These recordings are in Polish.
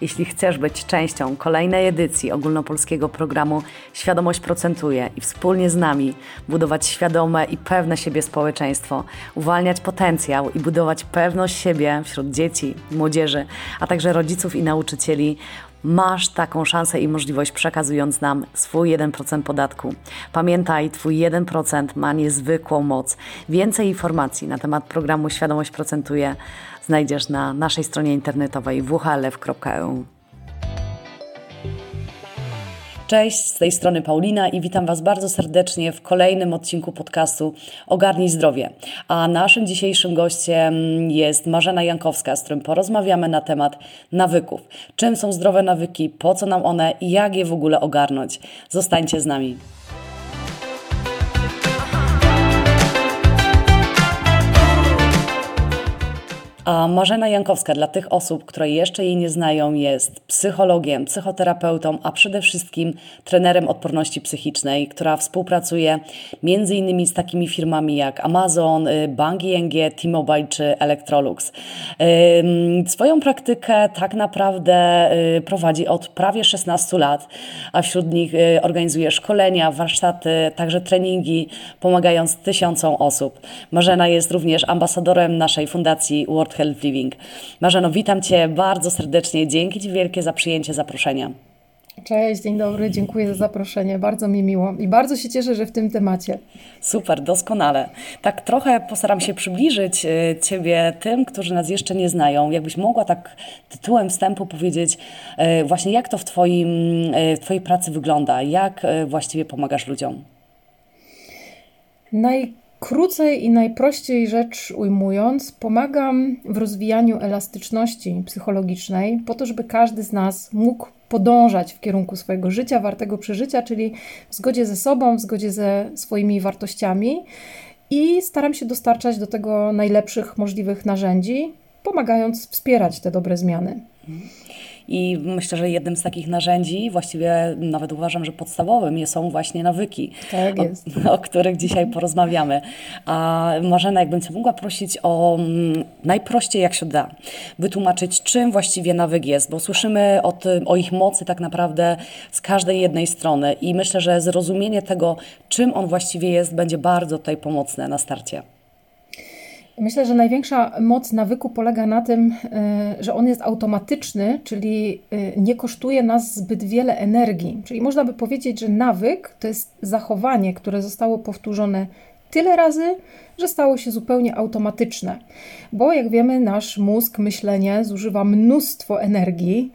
Jeśli chcesz być częścią kolejnej edycji ogólnopolskiego programu Świadomość Procentuje i wspólnie z nami budować świadome i pewne siebie społeczeństwo, uwalniać potencjał i budować pewność siebie wśród dzieci, młodzieży, a także rodziców i nauczycieli, Masz taką szansę i możliwość przekazując nam swój 1% podatku. Pamiętaj, Twój 1% ma niezwykłą moc. Więcej informacji na temat programu Świadomość Procentuje znajdziesz na naszej stronie internetowej whlf.eu. Cześć, z tej strony Paulina i witam Was bardzo serdecznie w kolejnym odcinku podcastu Ogarnij Zdrowie. A naszym dzisiejszym gościem jest Marzena Jankowska, z którym porozmawiamy na temat nawyków. Czym są zdrowe nawyki, po co nam one i jak je w ogóle ogarnąć. Zostańcie z nami. A Marzena Jankowska, dla tych osób, które jeszcze jej nie znają, jest psychologiem, psychoterapeutą, a przede wszystkim trenerem odporności psychicznej, która współpracuje między innymi z takimi firmami jak Amazon, y, Bank ING, T-Mobile czy Electrolux. Swoją praktykę tak naprawdę y, prowadzi od prawie 16 lat, a wśród nich y, organizuje szkolenia, warsztaty, także treningi, pomagając tysiącom osób. Marzena jest również ambasadorem naszej fundacji World Health Living. Marzeno, witam Cię bardzo serdecznie. Dzięki Ci wielkie za przyjęcie zaproszenia. Cześć, dzień dobry, dziękuję za zaproszenie, bardzo mi miło i bardzo się cieszę, że w tym temacie. Super, doskonale. Tak trochę postaram się przybliżyć y, Ciebie tym, którzy nas jeszcze nie znają. Jakbyś mogła tak tytułem wstępu powiedzieć y, właśnie jak to w, twoim, y, w Twojej pracy wygląda, jak właściwie pomagasz ludziom? Naj Krócej i najprościej rzecz ujmując, pomagam w rozwijaniu elastyczności psychologicznej, po to, żeby każdy z nas mógł podążać w kierunku swojego życia, wartego przeżycia, czyli w zgodzie ze sobą, w zgodzie ze swoimi wartościami. I staram się dostarczać do tego najlepszych możliwych narzędzi, pomagając wspierać te dobre zmiany. I myślę, że jednym z takich narzędzi, właściwie nawet uważam, że podstawowym są właśnie nawyki, tak jest. O, o, których dzisiaj porozmawiamy. A Marzena, jakbym Cię mogła prosić o mm, najprościej jak się da, wytłumaczyć, czym właściwie nawyk jest, bo słyszymy o, tym, o ich mocy tak naprawdę z każdej jednej strony i myślę, że zrozumienie tego, czym on właściwie jest, będzie bardzo tutaj pomocne na starcie. Myślę, że największa moc nawyku polega na tym, e, że on jest automatyczny, czyli e, nie kosztuje nas zbyt wiele energii. Czyli można by powiedzieć, że nawyk to jest zachowanie, które zostało powtórzone tyle razy, że stało się zupełnie automatyczne. Bo jak wiemy, nasz mózg, myślenie zużywa mnóstwo energii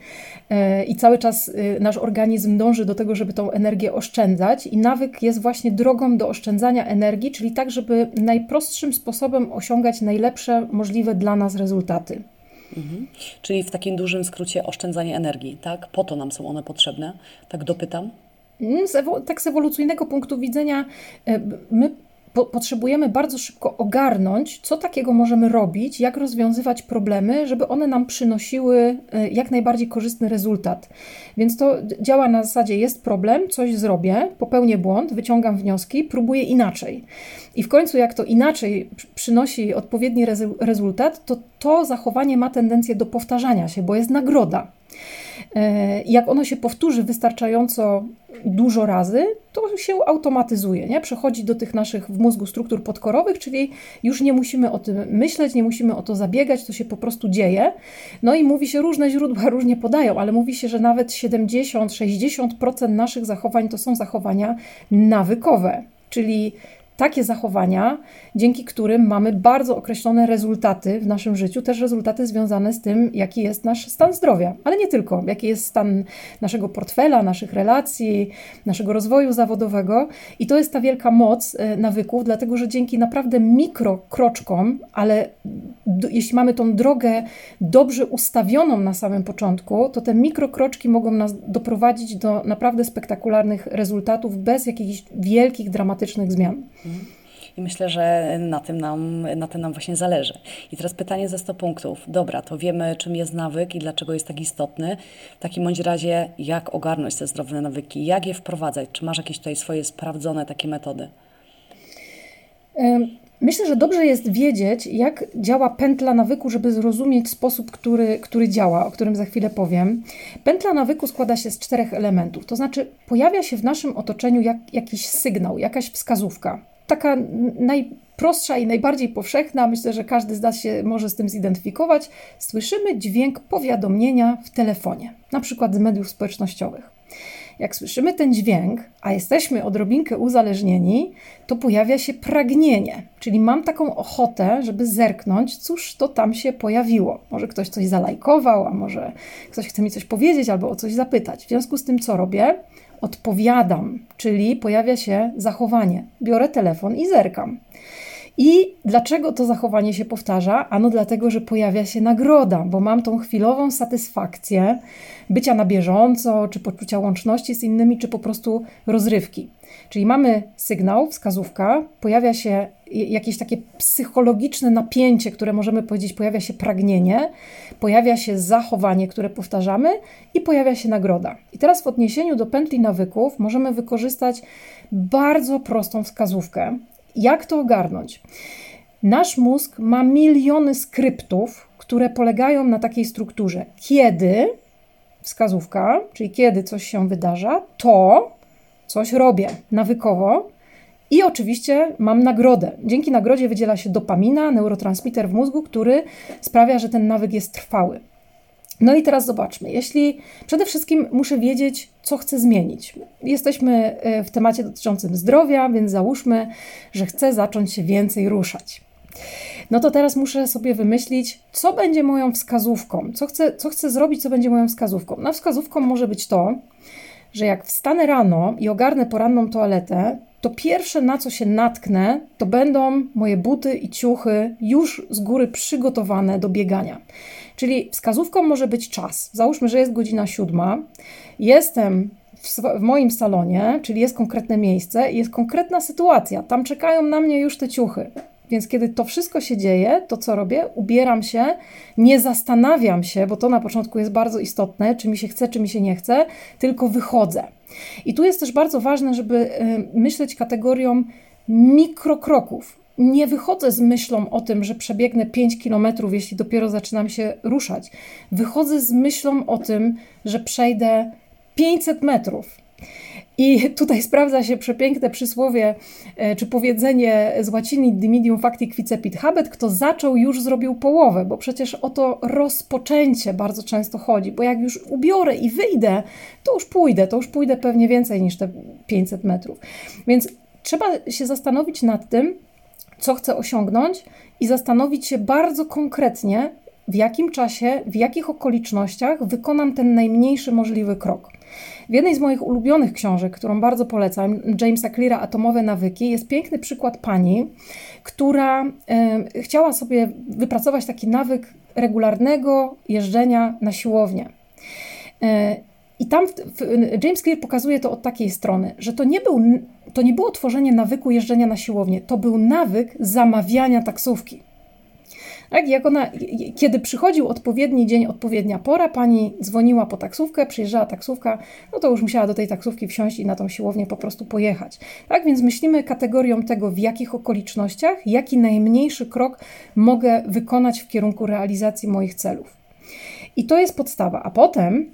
e, i cały czas e, nasz organizm dąży do tego, żeby tą energię oszczędzać, i nawyk jest właśnie drogą do oszczędzania energii, czyli tak, żeby najprostszym sposobem osiągać najlepsze możliwe dla nas rezultaty. Mhm. Czyli w takim dużym skrócie oszczędzanie energii, tak? Po to nam są one potrzebne? Tak dopytam. Mm, z tak z ewolucyjnego punktu widzenia, e, my po, potrzebujemy bardzo szybko ogarnąć, co takiego możemy robić, jak rozwiązywać problemy, żeby one nam przynosiły e, jak najbardziej korzystny rezultat. Więc to działa na zasadzie: jest problem, coś zrobię, popełnię błąd, wyciągam wnioski, próbuję inaczej. I w końcu, jak to inaczej przynosi odpowiedni rezultat, to to zachowanie ma tendencję do powtarzania się, bo jest nagroda. E, jak ono się powtórzy wystarczająco dużo razy, to się automatyzuje, nie? przechodzi do tych naszych w mózgu struktur podkorowych, czyli już nie musimy o tym myśleć, nie musimy o to zabiegać, to się po prostu dzieje. No i mówi się, różne źródła różnie podają, ale mówi się, że nawet 70-60% naszych zachowań to są zachowania nawykowe, czyli takie zachowania, dzięki którym mamy bardzo określone rezultaty w naszym życiu, też rezultaty związane z tym, jaki jest nasz stan zdrowia, ale nie tylko, jaki jest stan naszego portfela, naszych relacji, naszego rozwoju zawodowego. I to jest ta wielka moc e, nawyków, dlatego że dzięki naprawdę mikrokroczkom, ale jeśli mamy tą drogę dobrze ustawioną na samym początku, to te mikrokroczki mogą nas doprowadzić do naprawdę spektakularnych rezultatów bez jakichś wielkich, dramatycznych zmian. I myślę, że na tym, nam, na tym nam właśnie zależy. I teraz pytanie ze 100 punktów. Dobra, to wiemy, czym jest nawyk i dlaczego jest tak istotny. W takim bądź razie, jak ogarnąć te zdrowe nawyki, jak je wprowadzać? Czy masz jakieś tutaj swoje sprawdzone takie metody? Myślę, że dobrze jest wiedzieć, jak działa pętla nawyku, żeby zrozumieć sposób, który, który działa, o którym za chwilę powiem. Pętla nawyku składa się z czterech elementów, to znaczy pojawia się w naszym otoczeniu jak, jakiś sygnał, jakaś wskazówka. Taka najprostsza i najbardziej powszechna, myślę, że każdy z nas się może z tym zidentyfikować. Słyszymy dźwięk powiadomienia w telefonie, na przykład z mediów społecznościowych jak słyszymy ten dźwięk, a jesteśmy odrobinkę uzależnieni, to pojawia się pragnienie. Czyli mam taką ochotę, żeby zerknąć, cóż to tam się pojawiło. Może ktoś coś zalajkował, a może ktoś chce mi coś powiedzieć albo o coś zapytać. W związku z tym, co robię? Odpowiadam, czyli pojawia się zachowanie. Biorę telefon i zerkam. I dlaczego to zachowanie się powtarza? Ano dlatego, że pojawia się nagroda, bo mam tą chwilową satysfakcję bycia na bieżąco, czy poczucia łączności z innymi, czy po prostu rozrywki. Czyli mamy sygnał, wskazówka, pojawia się jakieś takie psychologiczne napięcie, które możemy powiedzieć, pojawia się pragnienie, pojawia się zachowanie, które powtarzamy i pojawia się nagroda. I teraz w odniesieniu do pętli nawyków możemy wykorzystać bardzo prostą wskazówkę, jak to ogarnąć? Nasz mózg ma miliony skryptów, które polegają na takiej strukturze. Kiedy, wskazówka, czyli kiedy coś się wydarza, to coś robię nawykowo i oczywiście mam nagrodę. Dzięki nagrodzie wydziela się dopamina, neurotransmiter w mózgu, który sprawia, że ten nawyk jest trwały. No i teraz zobaczmy. Jeśli przede wszystkim muszę wiedzieć, co chcę zmienić. Jesteśmy e, w temacie dotyczącym zdrowia, więc załóżmy, że chcę zacząć się więcej ruszać. No to teraz muszę sobie wymyślić, co będzie moją wskazówką, co chcę, co chcę zrobić, co będzie moją wskazówką. Na wskazówką może być to, że jak wstanę rano i ogarnę poranną toaletę, to pierwsze na co się natknę, to będą moje buty i ciuchy już z góry przygotowane do biegania. Czyli wskazówką może być czas. Załóżmy, że jest godzina siódma, jestem w, moim salonie, czyli jest konkretne miejsce jest konkretna sytuacja. Tam czekają na mnie już te ciuchy. Więc kiedy to wszystko się dzieje, to co robię? Ubieram się, nie zastanawiam się, bo to na początku jest bardzo istotne, czy mi się chce, czy mi się nie chce, tylko wychodzę. I tu jest też bardzo ważne, żeby y, myśleć kategorią mikrokroków nie wychodzę z myślą o tym, że przebiegnę 5 kilometrów, jeśli dopiero zaczynam się ruszać. Wychodzę z myślą o tym, że przejdę 500 metrów. I tutaj sprawdza się przepiękne przysłowie e, czy powiedzenie z łaciny dimidium facti quicepit habet, kto zaczął już zrobił połowę, bo przecież o to rozpoczęcie bardzo często chodzi, bo jak już ubiorę i wyjdę, to już pójdę, to już pójdę pewnie więcej niż te 500 metrów. Więc trzeba się zastanowić nad tym, co chcę osiągnąć i zastanowić się bardzo konkretnie, w jakim czasie, w jakich okolicznościach wykonam ten najmniejszy możliwy krok. W jednej z moich ulubionych książek, którą bardzo polecam, Jamesa Cleara Atomowe nawyki, jest piękny przykład pani, która y, chciała sobie wypracować taki nawyk regularnego jeżdżenia na siłownię. Y, i tam James Clear pokazuje to od takiej strony, że to nie, był, to nie było tworzenie nawyku jeżdżenia na siłownię, to był nawyk zamawiania taksówki. Tak, jak ona, kiedy przychodził odpowiedni dzień, odpowiednia pora, pani dzwoniła po taksówkę, przyjeżdżała taksówka, no to już musiała do tej taksówki wsiąść i na tą siłownię po prostu pojechać. Tak więc myślimy kategorią tego, w jakich okolicznościach, jaki najmniejszy krok mogę wykonać w kierunku realizacji moich celów. I to jest podstawa. A potem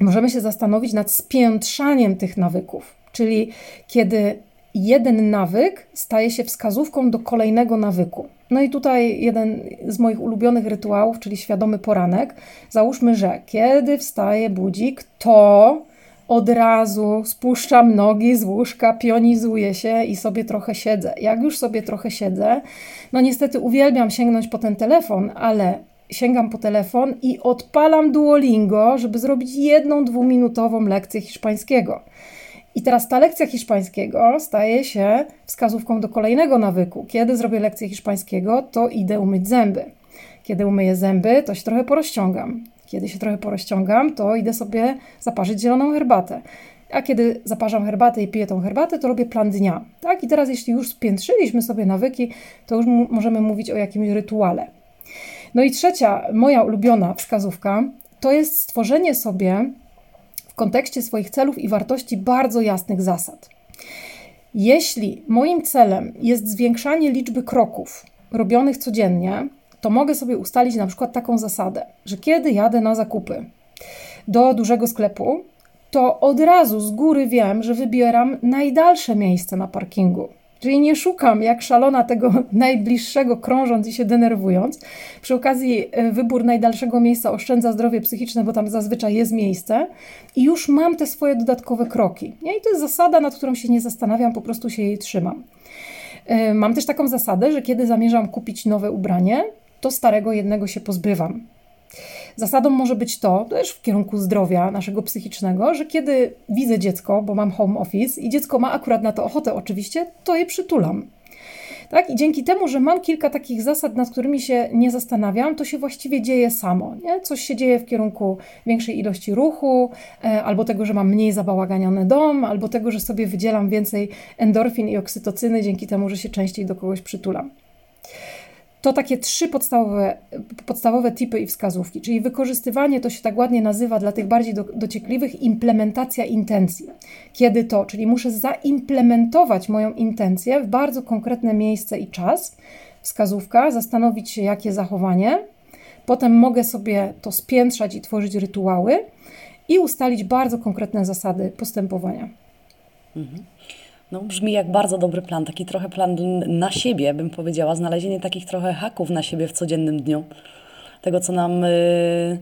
możemy się zastanowić nad spiętrzaniem tych nawyków, czyli kiedy jeden nawyk staje się wskazówką do kolejnego nawyku. No i tutaj jeden z moich ulubionych rytuałów, czyli świadomy poranek. Załóżmy, że kiedy wstaje budzik, to od razu spuszczam nogi z łóżka, pionizuję się i sobie trochę siedzę. Jak już sobie trochę siedzę, no niestety uwielbiam sięgnąć po ten telefon, ale sięgam po telefon i odpalam Duolingo, żeby zrobić jedną dwuminutową lekcję hiszpańskiego. I teraz ta lekcja hiszpańskiego staje się wskazówką do kolejnego nawyku. Kiedy zrobię lekcję hiszpańskiego, to idę umyć zęby. Kiedy umyję zęby, to się trochę porozciągam. Kiedy się trochę porozciągam, to idę sobie zaparzyć zieloną herbatę. A kiedy zaparzam herbatę i piję tą herbatę, to robię plan dnia. Tak? I teraz, jeśli już spiętrzyliśmy sobie nawyki, to już możemy mówić o jakimś rytuale. No i trzecia, moja ulubiona wskazówka, to jest stworzenie sobie kontekście swoich celów i wartości bardzo jasnych zasad. Jeśli moim celem jest zwiększanie liczby kroków robionych codziennie, to mogę sobie ustalić na przykład taką zasadę, że kiedy jadę na zakupy do dużego sklepu, to od razu z góry wiem, że wybieram najdalsze miejsce na parkingu. Czyli nie szukam jak szalona tego najbliższego, krążąc i się denerwując. Przy okazji e, wybór najdalszego miejsca oszczędza zdrowie psychiczne, bo tam zazwyczaj jest miejsce i już mam te swoje dodatkowe kroki. I to jest zasada, nad którą się nie zastanawiam, po prostu się jej trzymam. E, mam też taką zasadę, że kiedy zamierzam kupić nowe ubranie, to starego jednego się pozbywam. Zasadą może być to, też w kierunku zdrowia naszego psychicznego, że kiedy widzę dziecko, bo mam home office i dziecko ma akurat na to ochotę oczywiście, to je przytulam. Tak? I dzięki temu, że mam kilka takich zasad, nad którymi się nie zastanawiam, to się właściwie dzieje samo. Nie? Coś się dzieje w kierunku większej ilości ruchu, e, albo tego, że mam mniej zabałaganiony dom, albo tego, że sobie wydzielam więcej endorfin i oksytocyny dzięki temu, że się częściej do kogoś przytulam. To takie trzy podstawowe, podstawowe i wskazówki, czyli wykorzystywanie, to się tak ładnie nazywa dla tych bardziej do, dociekliwych, implementacja intencji. Kiedy to? Czyli muszę zaimplementować moją intencję w bardzo konkretne miejsce i czas, wskazówka, zastanowić się, jakie zachowanie. Potem mogę sobie to spiętrzać i tworzyć rytuały i ustalić bardzo konkretne zasady postępowania. Mhm. No, brzmi jak bardzo dobry plan, taki trochę plan na siebie, bym powiedziała, znalezienie takich trochę haków na siebie w codziennym dniu. Tego, co nam. Y,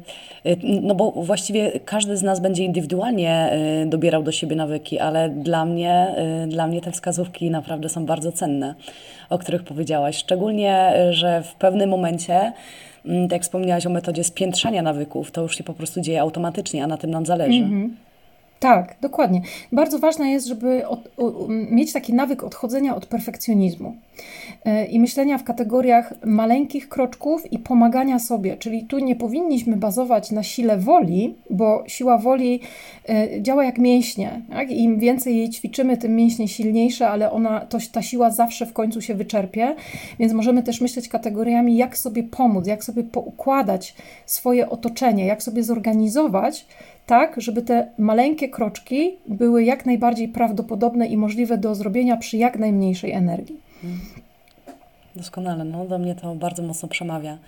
y, no bo właściwie każdy z nas będzie indywidualnie y, dobierał do siebie nawyki, ale dla mnie, dla mnie te wskazówki naprawdę są bardzo cenne, o których powiedziałaś. Szczególnie, że w pewnym momencie mm, tak jak wspomniałaś o metodzie spiętrzania nawyków, to już się po prostu dzieje automatycznie, a na tym nam zależy. Mm -hmm. Tak, dokładnie. Bardzo ważne jest, żeby od, mieć taki nawyk odchodzenia od perfekcjonizmu e, i myślenia w kategoriach maleńkich kroczków i pomagania sobie. Czyli tu nie powinniśmy bazować na sile woli, bo siła woli e, działa jak mięśnie. Tak? Im więcej jej ćwiczymy, tym mięśnie silniejsze, ale ona, to, ta siła zawsze w końcu się wyczerpie. Więc możemy też myśleć kategoriami, jak sobie pomóc, jak sobie poukładać swoje otoczenie, jak sobie zorganizować tak, żeby te maleńkie kroczki były jak najbardziej prawdopodobne i możliwe do zrobienia przy jak najmniejszej energii. Doskonale, no do mnie to bardzo mocno przemawia.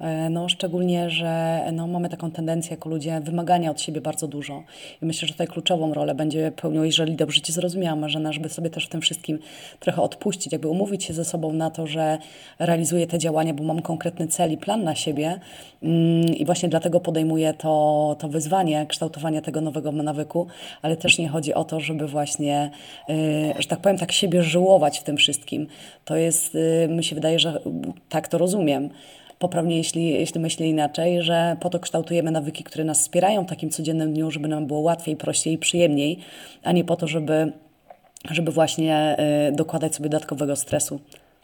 E, no, szczególnie, że no, mamy taką tendencję jako ludzie wymagania od siebie bardzo dużo. I myślę, że tutaj kluczową rolę będzie pełnił, jeżeli dobrze Cię zrozumiałam, Marzena, żeby sobie też w tym wszystkim trochę odpuścić, jakby umówić się ze sobą na to, że realizuję te działania, bo mam konkretny cel i plan na siebie mm, i właśnie dlatego podejmuję to, to wyzwanie kształtowania tego nowego nawyku, ale też nie chodzi o to, żeby właśnie, y, że tak powiem, tak siebie żyłować w tym wszystkim. To jest, y, mi się wydaje, że tak to rozumiem, poprawnie, jeśli, jeśli myślę inaczej, że po to kształtujemy nawyki, które nas wspierają w takim codziennym dniu, żeby nam było łatwiej, prościej i przyjemniej, a nie po to, żeby, żeby właśnie y, dokładać sobie dodatkowego stresu.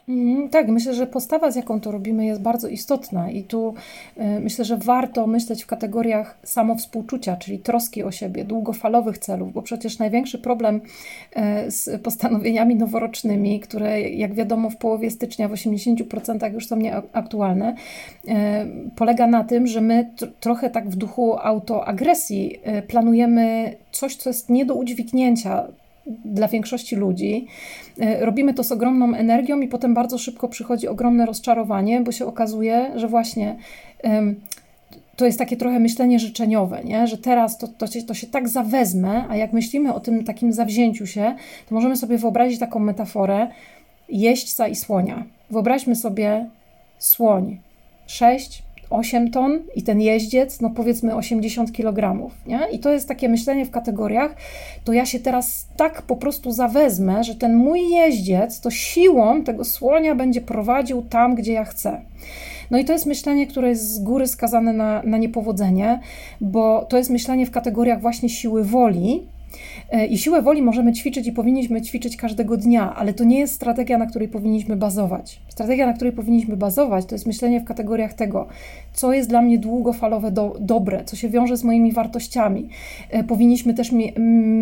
Mhm, tak, myślę, że postawa, z jaką to robimy, jest bardzo istotna i tu y, myślę, że warto myśleć w kategoriach samowspółczucia, czyli troski o siebie, długofalowych celów, bo przecież największy problem y, z postanowieniami noworocznymi, które jak wiadomo w połowie stycznia w 80% już są nieaktualne, y, polega na tym, że my trochę tak w duchu autoagresji y, planujemy coś, co jest nie do udźwignięcia dla większości ludzi. E, robimy to z ogromną energią i potem bardzo szybko przychodzi ogromne rozczarowanie, bo się okazuje, że właśnie to jest takie trochę myślenie życzeniowe, nie? że teraz to, to, się, to się tak zawezmę, a jak myślimy o tym takim zawzięciu się, to możemy sobie wyobrazić taką metaforę jeźdźca i słonia. Wyobraźmy sobie słoń, 6, 8 ton i ten jeździec, no powiedzmy 80 kg. Nie? I to jest takie myślenie w kategoriach, to ja się teraz tak po prostu zawezmę, że ten mój jeździec to siłą tego słonia będzie prowadził tam, gdzie ja chcę. No i to jest myślenie, które jest z góry skazane na, na niepowodzenie, bo to jest myślenie w kategoriach właśnie siły woli, I siłę woli możemy ćwiczyć i powinniśmy ćwiczyć każdego dnia, ale to nie jest strategia, na której powinniśmy bazować. Strategia, na której powinniśmy bazować, to jest myślenie w kategoriach tego, co jest dla mnie długofalowe do, dobre, co się wiąże z moimi wartościami. E, powinniśmy też mi,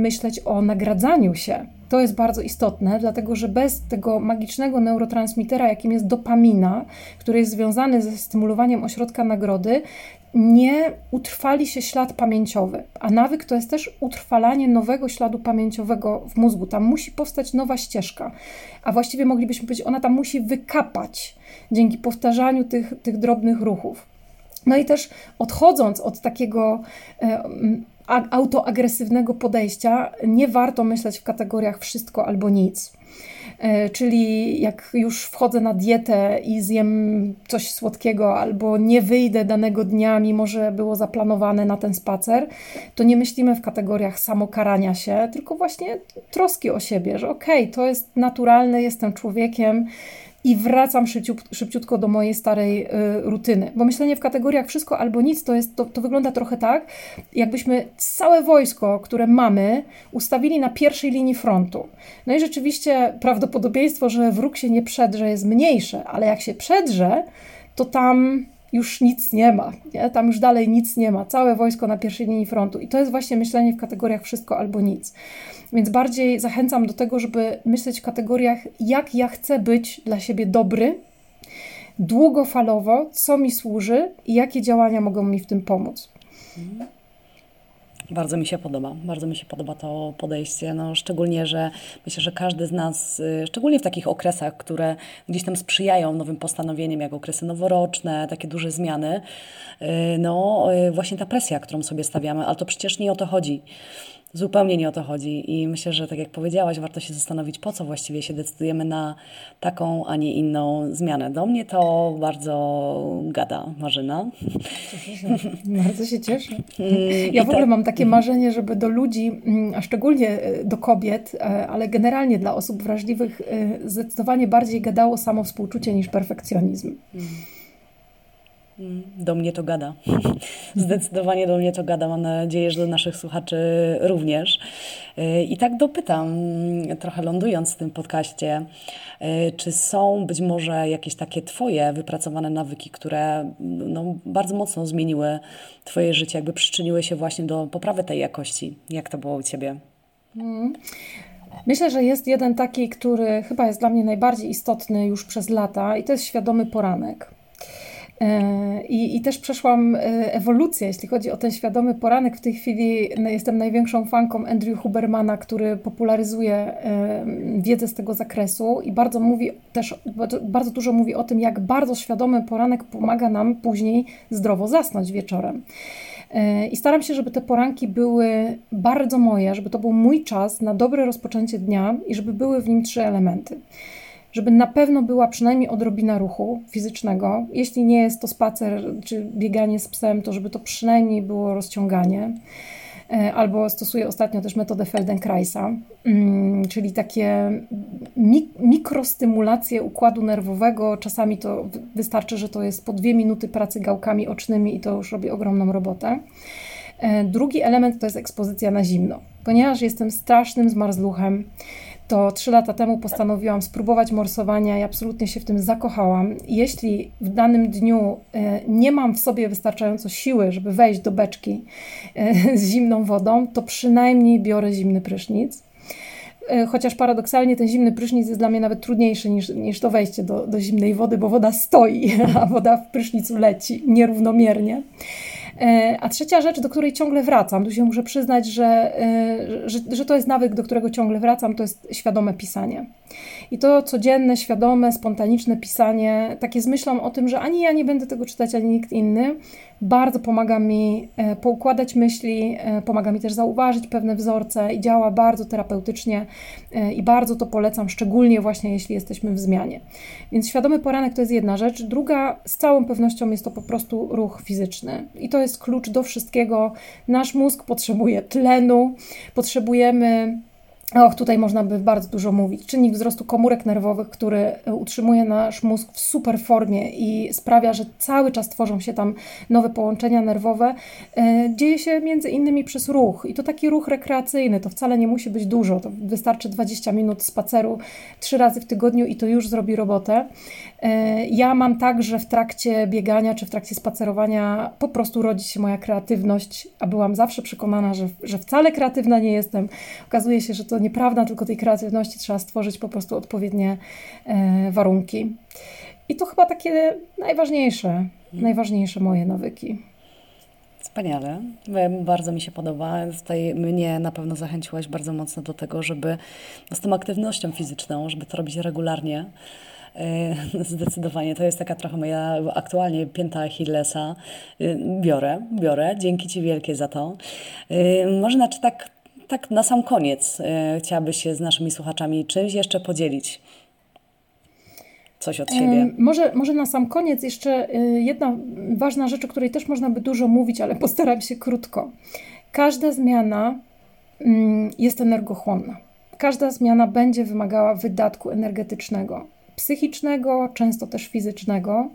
myśleć o nagradzaniu się. To jest bardzo istotne, dlatego że bez tego magicznego neurotransmitera, jakim jest dopamina, który jest związany ze stymulowaniem ośrodka nagrody, nie utrwali się ślad pamięciowy. A nawyk to jest też utrwalanie nowego śladu pamięciowego w mózgu. Tam musi powstać nowa ścieżka, a właściwie moglibyśmy powiedzieć, ona tam musi wykapać dzięki powtarzaniu tych, tych drobnych ruchów. No i też odchodząc od takiego e, autoagresywnego podejścia, nie warto myśleć w kategoriach wszystko albo nic. E, czyli jak już wchodzę na dietę i zjem coś słodkiego, albo nie wyjdę danego dnia, mimo że było zaplanowane na ten spacer, to nie myślimy w kategoriach samokarania się, tylko właśnie troski o siebie, że okej, okay, to jest naturalne, jestem człowiekiem i wracam szybciutko do mojej starej y, rutyny. Bo myślenie w kategoriach wszystko albo nic to, jest, to, to wygląda trochę tak, jakbyśmy całe wojsko, które mamy, ustawili na pierwszej linii frontu. No i rzeczywiście prawdopodobieństwo, że wróg się nie przedrze jest mniejsze, ale jak się przedrze, to tam już nic nie ma. Nie? Tam już dalej nic nie ma. Całe wojsko na pierwszej linii frontu. I to jest właśnie myślenie w kategoriach wszystko albo nic. Więc bardziej zachęcam do tego, żeby myśleć w kategoriach, jak ja chcę być dla siebie dobry, długofalowo, co mi służy i jakie działania mogą mi w tym pomóc. Bardzo mi się podoba, bardzo mi się podoba to podejście, no, szczególnie, że myślę, że każdy z nas, y, szczególnie w takich okresach, które gdzieś tam sprzyjają nowym postanowieniom, jak okresy noworoczne, takie duże zmiany, y, no y, właśnie ta presja, którą sobie stawiamy, ale to przecież nie o to chodzi. Zupełnie nie o to chodzi i myślę, że tak jak powiedziałaś, warto się zastanowić, po co właściwie się decydujemy na taką, a nie inną zmianę. Do mnie to bardzo gada Marzyna. Bardzo się cieszę. Mm, ja w ogóle tak. mam takie marzenie, żeby do ludzi, mm, a szczególnie e, do kobiet, e, ale generalnie dla osób wrażliwych, e, zdecydowanie bardziej gadało samo współczucie niż perfekcjonizm. Do mnie to gada. Zdecydowanie do mnie to gada. Mam nadzieję, że do naszych słuchaczy również. Y, I tak dopytam, trochę lądując w tym podcaście, y, czy są być może jakieś takie Twoje wypracowane nawyki, które no, bardzo mocno zmieniły Twoje życie, jakby przyczyniły się właśnie do poprawy tej jakości? Jak to było u Ciebie? Mm. Myślę, że jest jeden taki, który chyba jest dla mnie najbardziej istotny już przez lata, i to jest świadomy poranek. E, I, I, też przeszłam e, ewolucję, jeśli chodzi o ten świadomy poranek. W tej chwili jestem największą fanką Andrew Hubermana, który popularyzuje e, wiedzę z tego zakresu i bardzo mówi też, bardzo dużo mówi o tym, jak bardzo świadomy poranek pomaga nam później zdrowo zasnąć wieczorem. I staram się, żeby te poranki były bardzo moje, żeby to był mój czas na dobre rozpoczęcie dnia i żeby były w nim trzy elementy żeby na pewno była przynajmniej odrobina ruchu fizycznego. Jeśli nie jest to spacer czy bieganie z psem, to żeby to przynajmniej było rozciąganie. E, albo stosuję ostatnio też metodę Feldenkraisa, mm, czyli takie mikrostymulacje układu nerwowego. Czasami to wystarczy, że to jest po dwie minuty pracy gałkami ocznymi i to już robi ogromną robotę. E, drugi element to jest ekspozycja na zimno. Ponieważ jestem strasznym zmarzluchem, to trzy lata temu postanowiłam spróbować morsowania i absolutnie się w tym zakochałam. Jeśli w danym dniu e, nie mam w sobie wystarczająco siły, żeby wejść do beczki e, z zimną wodą, to przynajmniej biorę zimny prysznic. E, chociaż paradoksalnie ten zimny prysznic jest dla mnie nawet trudniejszy niż, niż to wejście do, do zimnej wody, bo woda stoi, a woda w prysznicu leci nierównomiernie. E, a trzecia rzecz, do której ciągle wracam, tu się muszę przyznać, że, e, że, że to jest nawyk, do którego ciągle wracam, to jest świadome pisanie. I to codzienne, świadome, spontaniczne pisanie, takie z myślą o tym, że ani ja nie będę tego czytać, ani nikt inny, bardzo pomaga mi e, poukładać myśli, pomaga mi też zauważyć pewne wzorce i działa bardzo terapeutycznie i bardzo to polecam, szczególnie właśnie jeśli jesteśmy w zmianie. Więc świadomy poranek to jest jedna rzecz. Druga, z całą pewnością jest to po prostu ruch fizyczny. I to jest klucz do wszystkiego. Nasz mózg potrzebuje tlenu, potrzebujemy Och, tutaj można by bardzo dużo mówić. Czynnik wzrostu komórek nerwowych, który e, utrzymuje nasz mózg w super formie i sprawia, że cały czas tworzą się tam nowe połączenia nerwowe, e, dzieje się między innymi przez ruch. I to taki ruch rekreacyjny, to wcale nie musi być dużo. To wystarczy 20 minut spaceru trzy razy w tygodniu i to już zrobi robotę. E, ja mam tak, że w trakcie biegania czy w trakcie spacerowania po prostu rodzi się moja kreatywność, a byłam zawsze przekonana, że, że wcale kreatywna nie jestem. Okazuje się, że to nieprawda, tylko tej kreatywności trzeba stworzyć po prostu odpowiednie e, warunki. I to chyba takie najważniejsze, najważniejsze moje nawyki. Wspaniale. Bardzo mi się podoba. Tutaj mnie na pewno zachęciłaś bardzo mocno do tego, żeby no, z tą aktywnością fizyczną, żeby to robić regularnie. E, zdecydowanie to jest taka trochę moja aktualnie pięta Achillesa. E, biorę, biorę. Dzięki Ci wielkie za to. Może znaczy tak tak na sam koniec e, chciałabyś się z naszymi słuchaczami czymś jeszcze podzielić? Coś od siebie. Może, może na sam koniec jeszcze e, jedna ważna rzecz, o której też można by dużo mówić, ale postaram się krótko. Każda zmiana mm, jest energochłonna. Każda zmiana będzie wymagała wydatku energetycznego, psychicznego, często też fizycznego.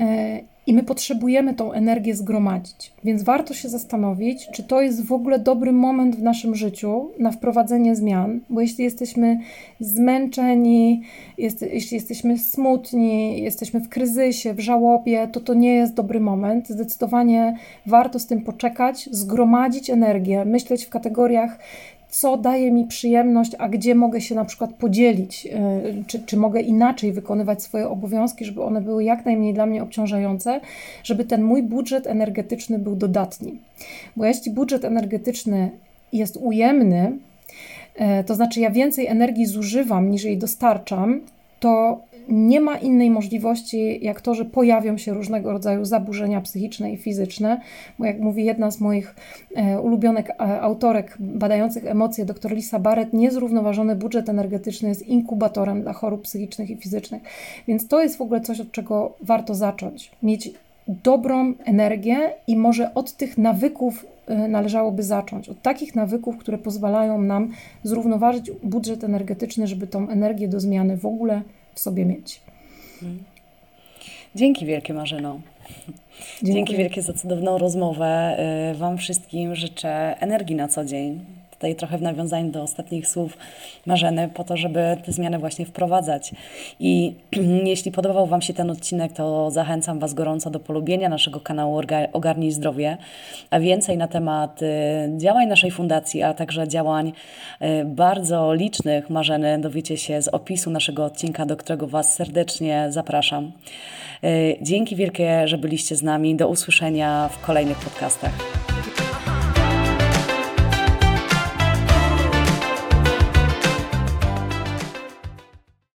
E, i my potrzebujemy tą energię zgromadzić. Więc warto się zastanowić, czy to jest w ogóle dobry moment w naszym życiu na wprowadzenie zmian, bo jeśli jesteśmy zmęczeni, jest, jeśli jesteśmy smutni, jesteśmy w kryzysie, w żałobie, to to nie jest dobry moment. Zdecydowanie warto z tym poczekać, zgromadzić energię, myśleć w kategoriach co daje mi przyjemność, a gdzie mogę się na przykład podzielić, y, czy, czy mogę inaczej wykonywać swoje obowiązki, żeby one były jak najmniej dla mnie obciążające, żeby ten mój budżet energetyczny był dodatni. Bo jeśli budżet energetyczny jest ujemny, y, to znaczy ja więcej energii zużywam niż jej dostarczam, to nie ma innej możliwości, jak to, że pojawią się różnego rodzaju zaburzenia psychiczne i fizyczne, bo jak mówi jedna z moich e, ulubionych e, autorek badających emocje, dr Lisa Barrett, niezrównoważony budżet energetyczny jest inkubatorem dla chorób psychicznych i fizycznych. Więc to jest w ogóle coś, od czego warto zacząć. Mieć dobrą energię i może od tych nawyków e, należałoby zacząć. Od takich nawyków, które pozwalają nam zrównoważyć budżet energetyczny, żeby tą energię do zmiany w ogóle w sobie mieć. Dzięki wielkie Marzeno. Dziękuję. Dzięki wielkie za cudowną rozmowę. Y, Wam wszystkim życzę energii na co dzień, tutaj trochę w nawiązaniu do ostatnich słów Marzeny, po to, żeby te zmiany właśnie wprowadzać. I jeśli podobał Wam się ten odcinek, to zachęcam Was gorąco do polubienia naszego kanału Ogarnij Zdrowie, a więcej na temat y, działań naszej fundacji, a także działań y, bardzo licznych Marzeny dowiecie się z opisu naszego odcinka, do którego Was serdecznie zapraszam. Y, dzięki wielkie, że byliście z nami. Do usłyszenia w kolejnych podcastach.